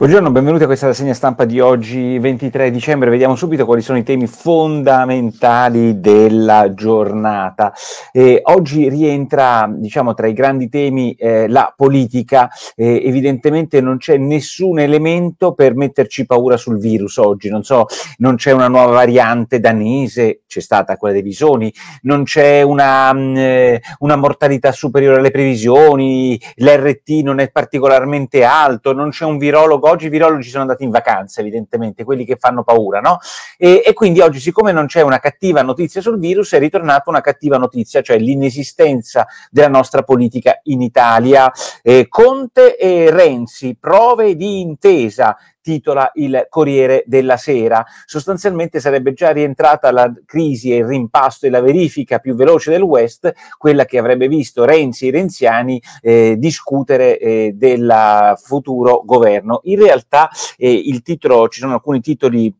Buongiorno, benvenuti a questa rassegna stampa di oggi 23 dicembre. Vediamo subito quali sono i temi fondamentali della giornata. Eh, oggi rientra, diciamo, tra i grandi temi eh, la politica. Eh, evidentemente non c'è nessun elemento per metterci paura sul virus oggi. Non so, non c'è una nuova variante danese, c'è stata quella dei bisoni, non c'è una, mh, mm, una mortalità superiore alle previsioni, l'RT non è particolarmente alto, non c'è un virologo oggi i virologi sono andati in vacanza, evidentemente, quelli che fanno paura, no? E, e, quindi oggi, siccome non c'è una cattiva notizia sul virus, è ritornata una cattiva notizia, cioè l'inesistenza della nostra politica in Italia. Eh, Conte e Renzi, prove di intesa titola il Corriere della Sera. Sostanzialmente sarebbe già rientrata la crisi e il rimpasto e la verifica più veloce del West, quella che avrebbe visto Renzi e renziani eh, discutere eh, del futuro governo. In realtà eh, il titolo, ci sono alcuni titoli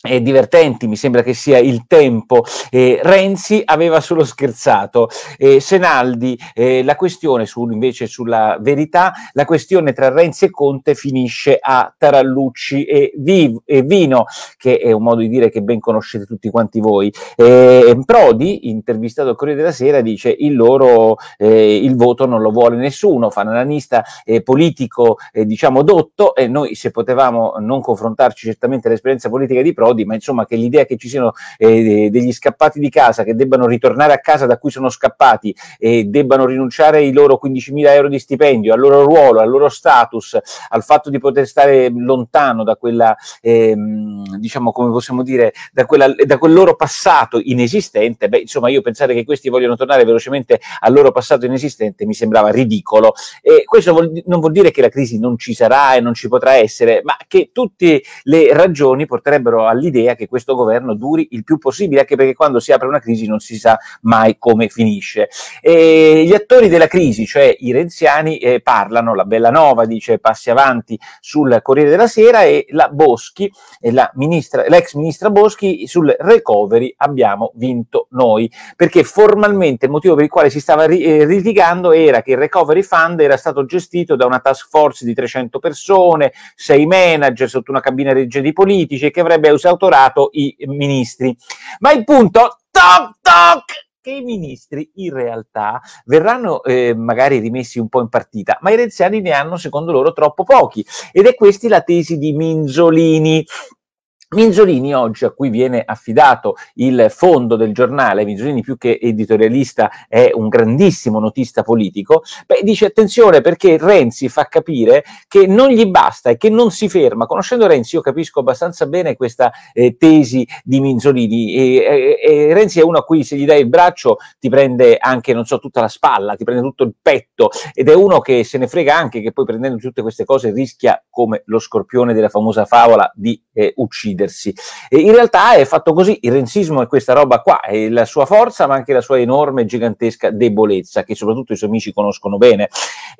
eh, divertenti, mi sembra che sia il tempo. Eh, Renzi aveva solo scherzato. Eh, Senaldi, eh, la questione su, invece sulla verità, la questione tra Renzi e Conte finisce a Tarallucci e, Viv, e Vino, che è un modo di dire che ben conoscete tutti quanti voi. Eh, Prodi, intervistato al Corriere della Sera, dice il loro eh, il voto non lo vuole nessuno, fa un analista politico diciamo dotto e noi se potevamo non confrontarci certamente l'esperienza politica di Prodi, Prodi, ma insomma che l'idea che ci siano eh, degli scappati di casa che debbano ritornare a casa da cui sono scappati e debbano rinunciare ai loro 15.000 euro di stipendio, al loro ruolo, al loro status, al fatto di poter stare lontano da quella, ehm, diciamo come possiamo dire, da, quella, da quel loro passato inesistente, beh insomma io pensare che questi vogliono tornare velocemente al loro passato inesistente mi sembrava ridicolo. E questo vuol, non vuol dire che la crisi non ci sarà e non ci potrà essere, ma che tutte le ragioni porterebbero a all'idea che questo governo duri il più possibile, anche perché quando si apre una crisi non si sa mai come finisce. E gli attori della crisi, cioè i renziani, eh, parlano, la Bellanova dice passi avanti sul Corriere della Sera e la Boschi, e la ministra, l'ex ministra Boschi sul recovery abbiamo vinto noi, perché formalmente il motivo per il quale si stava ri- eh, litigando era che il recovery fund era stato gestito da una task force di 300 persone, sei manager sotto una cabina regia di politici e che avrebbe usato esautorato i ministri. Ma il punto, toc toc, che i ministri in realtà verranno eh, magari rimessi un po' in partita, ma i renziani ne hanno secondo loro troppo pochi. Ed è questa la tesi di Minzolini, Minzolini oggi a cui viene affidato il fondo del giornale, Minzolini più che editorialista è un grandissimo notista politico, beh, dice attenzione perché Renzi fa capire che non gli basta e che non si ferma. Conoscendo Renzi io capisco abbastanza bene questa eh, tesi di Minzolini e, e, e, Renzi è uno a cui se gli dai il braccio ti prende anche, non so, tutta la spalla, ti prende tutto il petto ed è uno che se ne frega anche che poi prendendo tutte queste cose rischia come lo scorpione della famosa favola di eh, uccidere uccidersi. E in realtà è fatto così, il renzismo è questa roba qua, è la sua forza ma anche la sua enorme, gigantesca debolezza che soprattutto i suoi amici conoscono bene.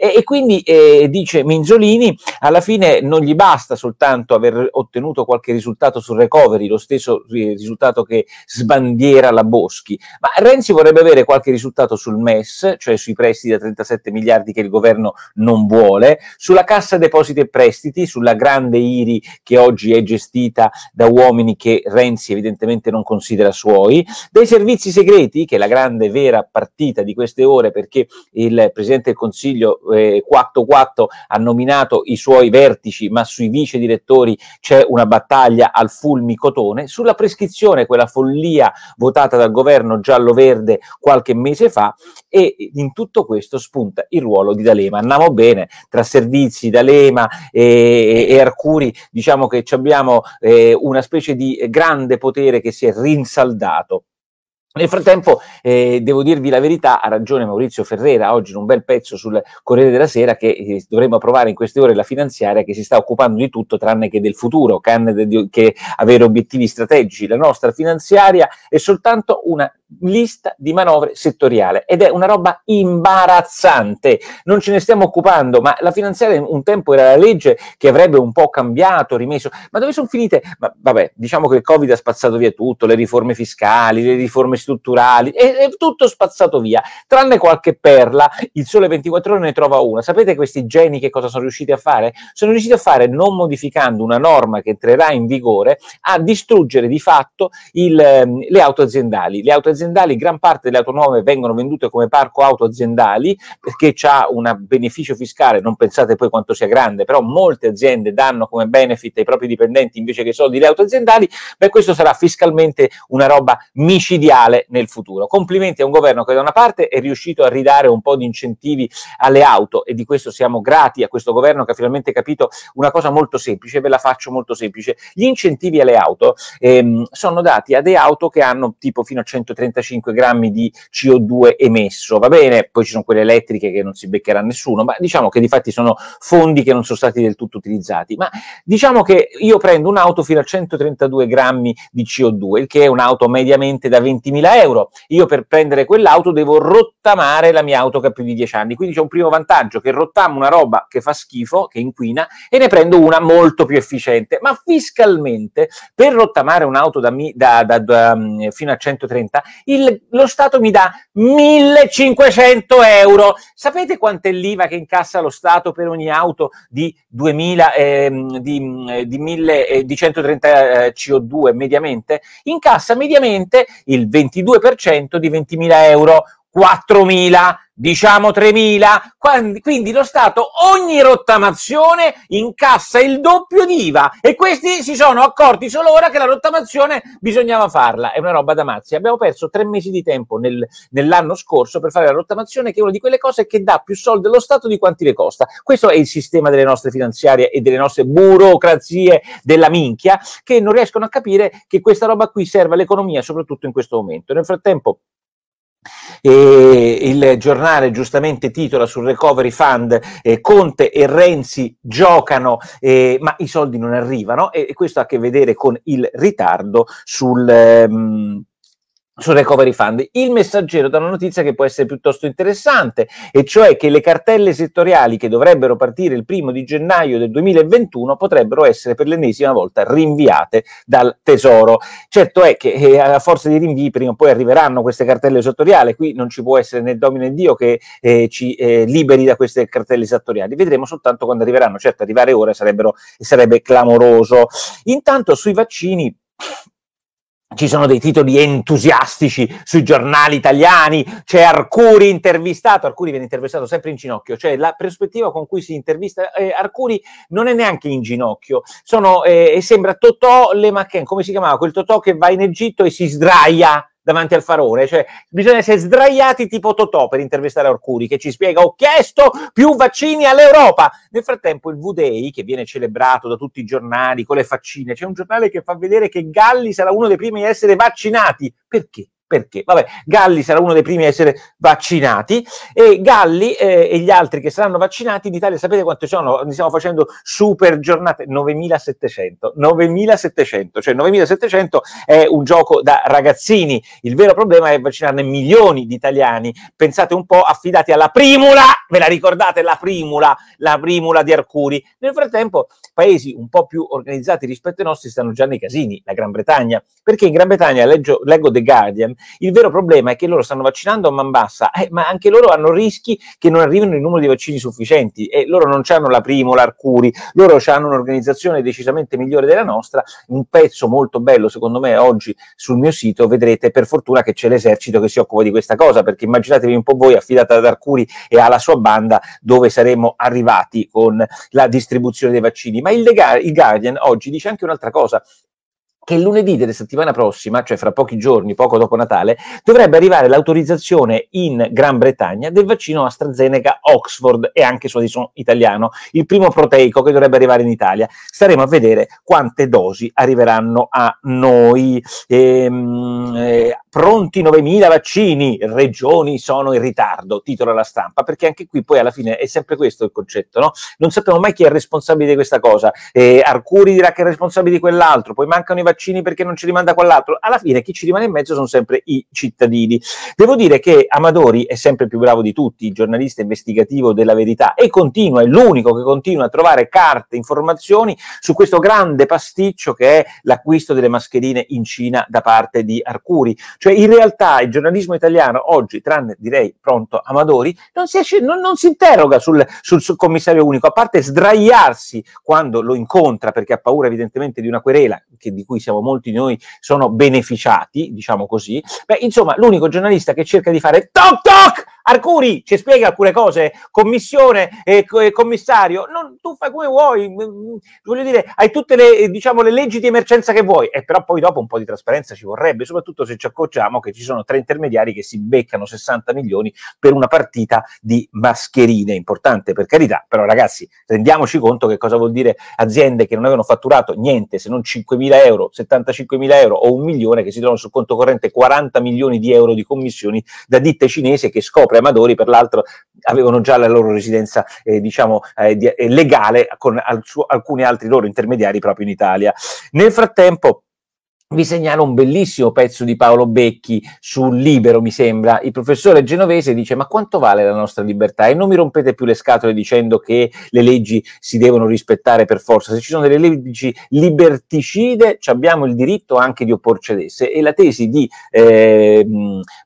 E, e quindi eh, dice Minzolini, alla fine non gli basta soltanto aver ottenuto qualche risultato sul recovery, lo stesso risultato che sbandiera la Boschi, ma Renzi vorrebbe avere qualche risultato sul MES, cioè sui prestiti da 37 miliardi che il governo non vuole, sulla cassa depositi e prestiti, sulla grande IRI che oggi è gestita da uomini che Renzi evidentemente non considera suoi, dei servizi segreti, che è la grande vera partita di queste ore perché il Presidente del Consiglio eh, 4-4 ha nominato i suoi vertici, ma sui vice direttori c'è una battaglia al fulmicotone, sulla prescrizione, quella follia votata dal governo giallo-verde qualche mese fa, e in tutto questo spunta il ruolo di D'Alema. Andiamo bene, tra servizi, D'Alema e, e Arcuri, diciamo che abbiamo eh, una specie di grande potere che si è rinsaldato. Nel frattempo, eh, devo dirvi la verità, ha ragione Maurizio Ferrera, oggi in un bel pezzo sul Corriere della Sera, che eh, dovremmo approvare in queste ore la finanziaria che si sta occupando di tutto tranne che del futuro, che avere obiettivi strategici. La nostra finanziaria è soltanto una lista di manovre settoriale ed è una roba imbarazzante. Non ce ne stiamo occupando, ma la finanziaria un tempo era la legge che avrebbe un po' cambiato, rimesso. Ma dove sono finite? Ma, vabbè, diciamo che il Covid ha spazzato via tutto, le riforme fiscali, le riforme strutturali, è, è, tutto spazzato via, tranne qualche perla, il Sole 24 ore ne trova una. Sapete questi geni che cosa sono riusciti a fare? Sono riusciti a fare, non modificando una norma che entrerà in vigore, a distruggere di fatto il, ehm, le auto aziendali. Le auto aziendali, gran parte delle auto nuove vengono vendute come parco auto aziendali perché ha un beneficio fiscale, non pensate poi quanto sia grande, però molte aziende danno come benefit ai propri dipendenti invece che soldi le auto aziendali, beh questo sarà fiscalmente una roba micidiale nel futuro. Complimenti a un governo che da una parte è riuscito a ridare un po' di incentivi alle auto e di questo siamo grati a questo governo che ha finalmente capito una cosa molto semplice, ve la faccio molto semplice. Gli incentivi alle auto ehm, sono dati a delle auto che hanno tipo fino a 135 grammi di CO2 emesso, va bene? Poi ci sono quelle elettriche che non si beccherà nessuno, ma diciamo che di fatti sono fondi che non sono stati del tutto utilizzati. Ma diciamo che io prendo un'auto fino a 132 grammi di CO2, il che è un'auto mediamente da 20.000 euro. Io per prendere quell'auto devo rottamare la mia auto che ha più di 10 anni. Quindi c'è un primo vantaggio che rottamo una roba che fa schifo, che inquina, e ne prendo una molto più efficiente. Ma fiscalmente, per rottamare un'auto da, da, da, da mm, fino a 130, il, lo Stato mi dà 1500 euro. Sapete quanto è l'IVA che incassa lo Stato per ogni auto di 2000, ehm, di, mm, di, 1000, eh, di 130 eh, CO2 mediamente? Incassa mediamente il 22% di 20.000 euro. 4.000, diciamo 3.000, quindi lo Stato ogni rottamazione incassa il doppio di IVA e questi si sono accorti solo ora che la rottamazione bisognava farla, è una roba da mazzi. Abbiamo perso tre mesi di tempo nel, nell'anno scorso per fare la rottamazione che è una di quelle cose che dà più soldi allo Stato di quanti le costa. Questo è il sistema delle nostre finanziarie e delle nostre burocrazie della minchia che non riescono a capire che questa roba qui serve all'economia soprattutto in questo momento. Nel frattempo e il giornale giustamente titola sul recovery fund eh, Conte e Renzi giocano eh, ma i soldi non arrivano e, questo ha a che vedere con il ritardo sul, ehm, sul recovery fund. Il messaggero dà una notizia che può essere piuttosto interessante, e cioè che le cartelle settoriali che dovrebbero partire il primo di gennaio del 2021 potrebbero essere per l'ennesima volta rinviate dal Tesoro. Certo è che eh, a forza di rinvii prima o poi arriveranno queste cartelle settoriali, qui non ci può essere né domino né Dio che eh, ci eh, liberi da queste cartelle settoriali, vedremo soltanto quando arriveranno, certo arrivare ora sarebbe clamoroso. Intanto sui vaccini ci sono dei titoli entusiastici sui giornali italiani, c'è Arcuri intervistato, Arcuri viene intervistato sempre in ginocchio, cioè la prospettiva con cui si intervista eh, Arcuri non è neanche in ginocchio, sono, eh, sembra Totò Le Machen, come si chiamava? Quel Totò che va in Egitto e si sdraia davanti al farone, cioè bisogna essere sdraiati tipo Totò per intervistare Arcuri che ci spiega ho chiesto più vaccini all'Europa. Nel frattempo il V-Day che viene celebrato da tutti i giornali con le faccine, c'è un giornale che fa vedere che Galli sarà uno dei primi a essere vaccinati. Perché? Perché? Vabbè, Galli sarà uno dei primi a essere vaccinati e Galli eh, e gli altri che saranno vaccinati in Italia, sapete quante sono? Ne stiamo facendo super giornate, 9700, 9700, cioè 9700 è un gioco da ragazzini, il vero problema è vaccinarne milioni di italiani, pensate un po' affidati alla primula, ve la ricordate la primula, la primula di Arcuri, nel frattempo paesi un po' più organizzati rispetto ai nostri stanno già nei casini, la Gran Bretagna, perché in Gran Bretagna, leggo, leggo The Guardian, il vero problema è che loro stanno vaccinando a man bassa, eh, ma anche loro hanno rischi che non arrivino il numero di vaccini sufficienti e loro non hanno la Primo, l'Arcuri, loro hanno un'organizzazione decisamente migliore della nostra, un pezzo molto bello secondo me oggi sul mio sito vedrete per fortuna che c'è l'esercito che si occupa di questa cosa, perché immaginatevi un po' voi affidata ad Arcuri e alla sua banda dove saremmo arrivati con la distribuzione dei vaccini. Ma il, il Guardian oggi dice anche un'altra cosa, che lunedì della settimana prossima, cioè fra pochi giorni, poco dopo Natale, dovrebbe arrivare l'autorizzazione in Gran Bretagna del vaccino AstraZeneca Oxford e anche su italiano, il primo proteico che dovrebbe arrivare in Italia. Staremo a vedere quante dosi arriveranno a noi. Ehm, eh, pronti 9.000 vaccini, regioni sono in ritardo, titola la stampa, perché anche qui poi alla fine è sempre questo il concetto, no? Non sappiamo mai chi è responsabile di questa cosa. Eh, Arcuri dirà che è responsabile di quell'altro, poi mancano i vaccini vaccini perché non ce li manda quell'altro. Alla fine chi ci rimane in mezzo sono sempre i cittadini. Devo dire che Amadori è sempre più bravo di tutti, giornalista investigativo della verità, e continua, è l'unico che continua a trovare carte, informazioni su questo grande pasticcio che è l'acquisto delle mascherine in Cina da parte di Arcuri. Cioè in realtà il giornalismo italiano oggi, tranne direi pronto Amadori, non si, esce, non, non si interroga sul, sul, sul commissario unico, a parte sdraiarsi quando lo incontra perché ha paura evidentemente di una querela che, di cui siamo molti di noi sono beneficiati, diciamo così. Beh, insomma, l'unico giornalista che cerca di fare toc toc Arcuri ci spiega alcune cose, commissione e eh, commissario, non, tu fai come vuoi, mm, mm, voglio dire, hai tutte le, diciamo, le leggi di emergenza che vuoi, e però poi dopo un po' di trasparenza ci vorrebbe, soprattutto se ci accorgiamo che ci sono tre intermediari che si beccano 60 milioni per una partita di mascherine, importante per carità, però ragazzi rendiamoci conto che cosa vuol dire aziende che non avevano fatturato niente se non 5.000 euro, 75.000 euro o un milione che si trovano sul conto corrente 40 milioni di euro di commissioni da ditte cinese che scopre Amadori, per l'altro avevano già la loro residenza eh, diciamo, eh, eh, legale con al, su, alcuni altri loro intermediari proprio in Italia. Nel frattempo vi segnalo un bellissimo pezzo di Paolo Becchi sul Libero, mi sembra. Il professore genovese dice: Ma quanto vale la nostra libertà? E non mi rompete più le scatole dicendo che le leggi si devono rispettare per forza. Se ci sono delle leggi liberticide, abbiamo il diritto anche di opporci ad esse. E la tesi di eh,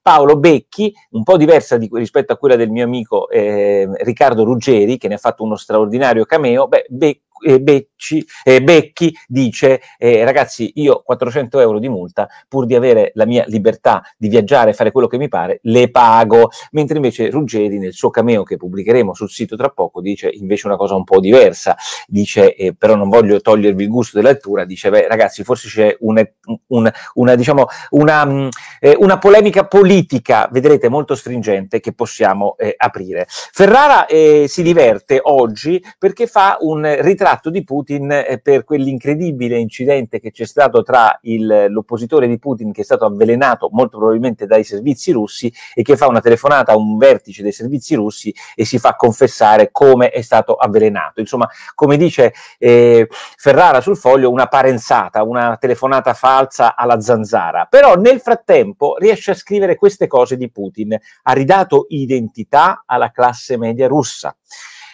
Paolo Becchi, un po' diversa di, rispetto a quella del mio amico eh, Riccardo Ruggeri, che ne ha fatto uno straordinario cameo, beh, Becchi eh, Becci, eh, Becchi dice eh, ragazzi io 400 euro di multa pur di avere la mia libertà di viaggiare e fare quello che mi pare le pago. Mentre invece Ruggeri nel suo cameo che pubblicheremo sul sito tra poco dice invece una cosa un po' diversa. Dice eh, però non voglio togliervi il gusto della lettura dice beh ragazzi forse c'è un, un, una diciamo una, mm, eh, una, polemica politica vedrete molto stringente che possiamo aprire. Ferrara si diverte oggi perché fa un ritratto ritratto di Putin eh, per quell'incredibile incidente che c'è stato tra il, l'oppositore di Putin che è stato avvelenato molto probabilmente dai servizi russi e che fa una telefonata a un vertice dei servizi russi e si fa confessare come è stato avvelenato. Insomma, come dice eh, Ferrara sul foglio, una parenzata, una telefonata falsa alla zanzara. Però nel frattempo riesce a scrivere queste cose di Putin. Ha ridato identità alla classe media russa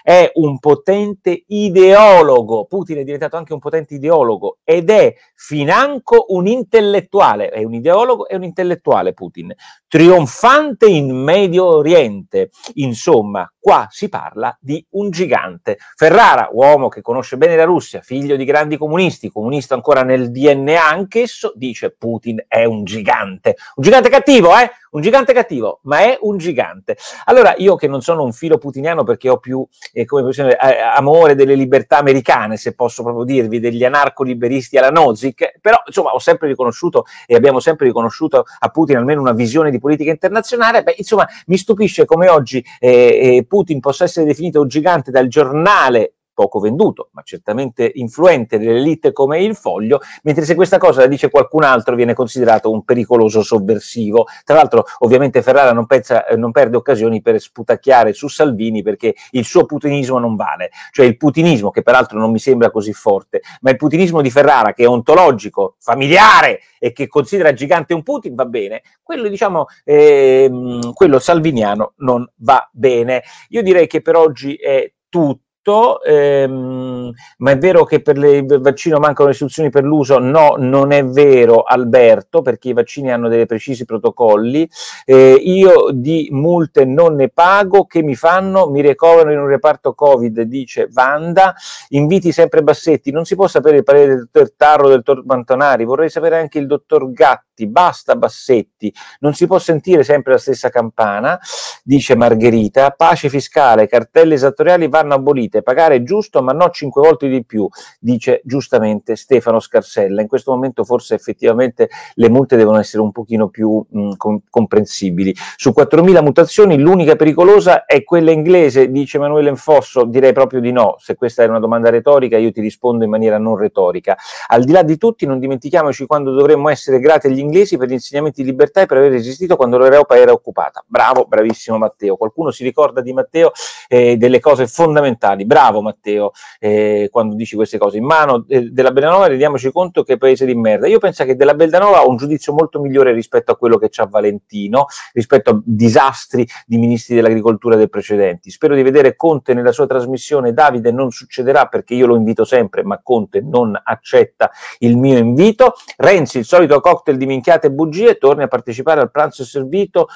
è un potente ideologo, Putin è diventato anche un potente ideologo ed è financo un intellettuale, è un ideologo e un intellettuale Putin, trionfante in Medio Oriente, insomma, qua si parla di un gigante. Ferrara, uomo che conosce bene la Russia, figlio di grandi comunisti, comunista ancora nel DNA anch'esso, dice Putin è un gigante, un gigante cattivo, eh? Un gigante cattivo, ma è un gigante. Allora, io che non sono un filo putiniano perché ho più eh, dire, amore delle libertà americane, se posso proprio dirvi, degli anarco-liberisti alla Nozick, però insomma ho sempre riconosciuto e abbiamo sempre riconosciuto a Putin almeno una visione di politica internazionale, beh, insomma mi stupisce come oggi eh, eh Putin possa essere definito un gigante dal giornale poco venduto, ma certamente influente dell'elite come il foglio, mentre se questa cosa la dice qualcun altro viene considerato un pericoloso sovversivo. Tra l'altro, ovviamente Ferrara non, pensa, eh, non perde occasioni per sputacchiare su Salvini perché il suo putinismo non vale, cioè il putinismo, che peraltro non mi sembra così forte, ma il putinismo di Ferrara, che è ontologico, familiare e che considera gigante un Putin, va bene, quello diciamo, ehm, quello salviniano non va bene. Io direi che per oggi è tutto tutto, ehm, ma è vero che per le, il vaccino mancano le istruzioni per l'uso? No, non è vero Alberto, perché i vaccini hanno dei precisi protocolli. Eh, io di multe non ne pago, che mi fanno? Mi ricoverano in un reparto Covid, dice Vanda. Inviti sempre Bassetti, non si può sapere il parere del dottor Tarro, del dottor Mantonari, vorrei sapere anche il dottor Gatti, basta Bassetti, non si può sentire sempre la stessa campana, dice Margherita. Pace fiscale, cartelle esattoriali vanno abolite pagare è giusto, ma no cinque volte di più, dice giustamente Stefano Scarsella. In questo momento forse effettivamente le multe devono essere un pochino più mh, com- comprensibili. Su 4.000 mutazioni l'unica pericolosa è quella inglese, dice Emanuele Enfosso, direi proprio di no. Se questa è una domanda retorica io ti rispondo in maniera non retorica. Al di là di tutti non dimentichiamoci quando dovremmo essere grati agli inglesi inglesi per gli insegnamenti di libertà e per aver resistito quando l'Europa era occupata. Bravo, bravissimo Matteo. Qualcuno si ricorda di Matteo eh, delle cose fondamentali. Bravo Matteo, eh, quando dici queste cose. In mano eh, della Bellanova rendiamoci conto che è paese di merda. Io penso che della Bellanova ha un giudizio molto migliore rispetto a quello che c'ha Valentino, rispetto a disastri di ministri dell'agricoltura del precedenti. Spero di vedere Conte nella sua trasmissione. Davide non succederà perché io lo invito sempre, ma Conte non accetta il mio invito. Renzi, il solito cocktail di minchiate e bugie, torni a partecipare al pranzo servito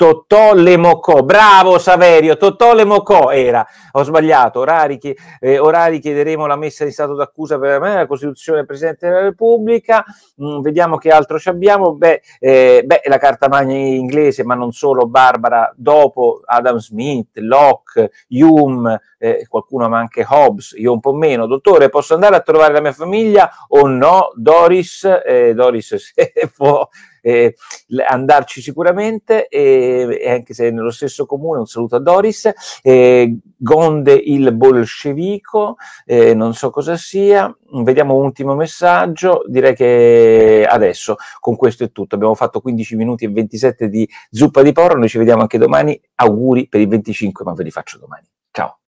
Totò Lemocò, bravo Saverio, Totò Lemocò era, ho sbagliato, orari, eh, orari chiederemo la messa di stato d'accusa per la Costituzione del Presidente della Repubblica, mm, vediamo che altro ci abbiamo, beh, eh, beh, la carta magna inglese, ma non solo, Barbara, dopo Adam Smith, Locke, Hume, eh, qualcuno ma anche Hobbes, io un po' meno, dottore posso andare a trovare la mia famiglia o no? Doris, eh, Doris se può eh, andarci sicuramente, e, anche se nello stesso comune, un saluto a Doris, eh, Gonde il bolscevico, non so cosa sia, vediamo un ultimo messaggio, direi che adesso con questo è tutto, abbiamo fatto 15 minuti e 27 di zuppa di porro, noi ci vediamo anche domani, auguri per il 25, ma ve li faccio domani. Ciao.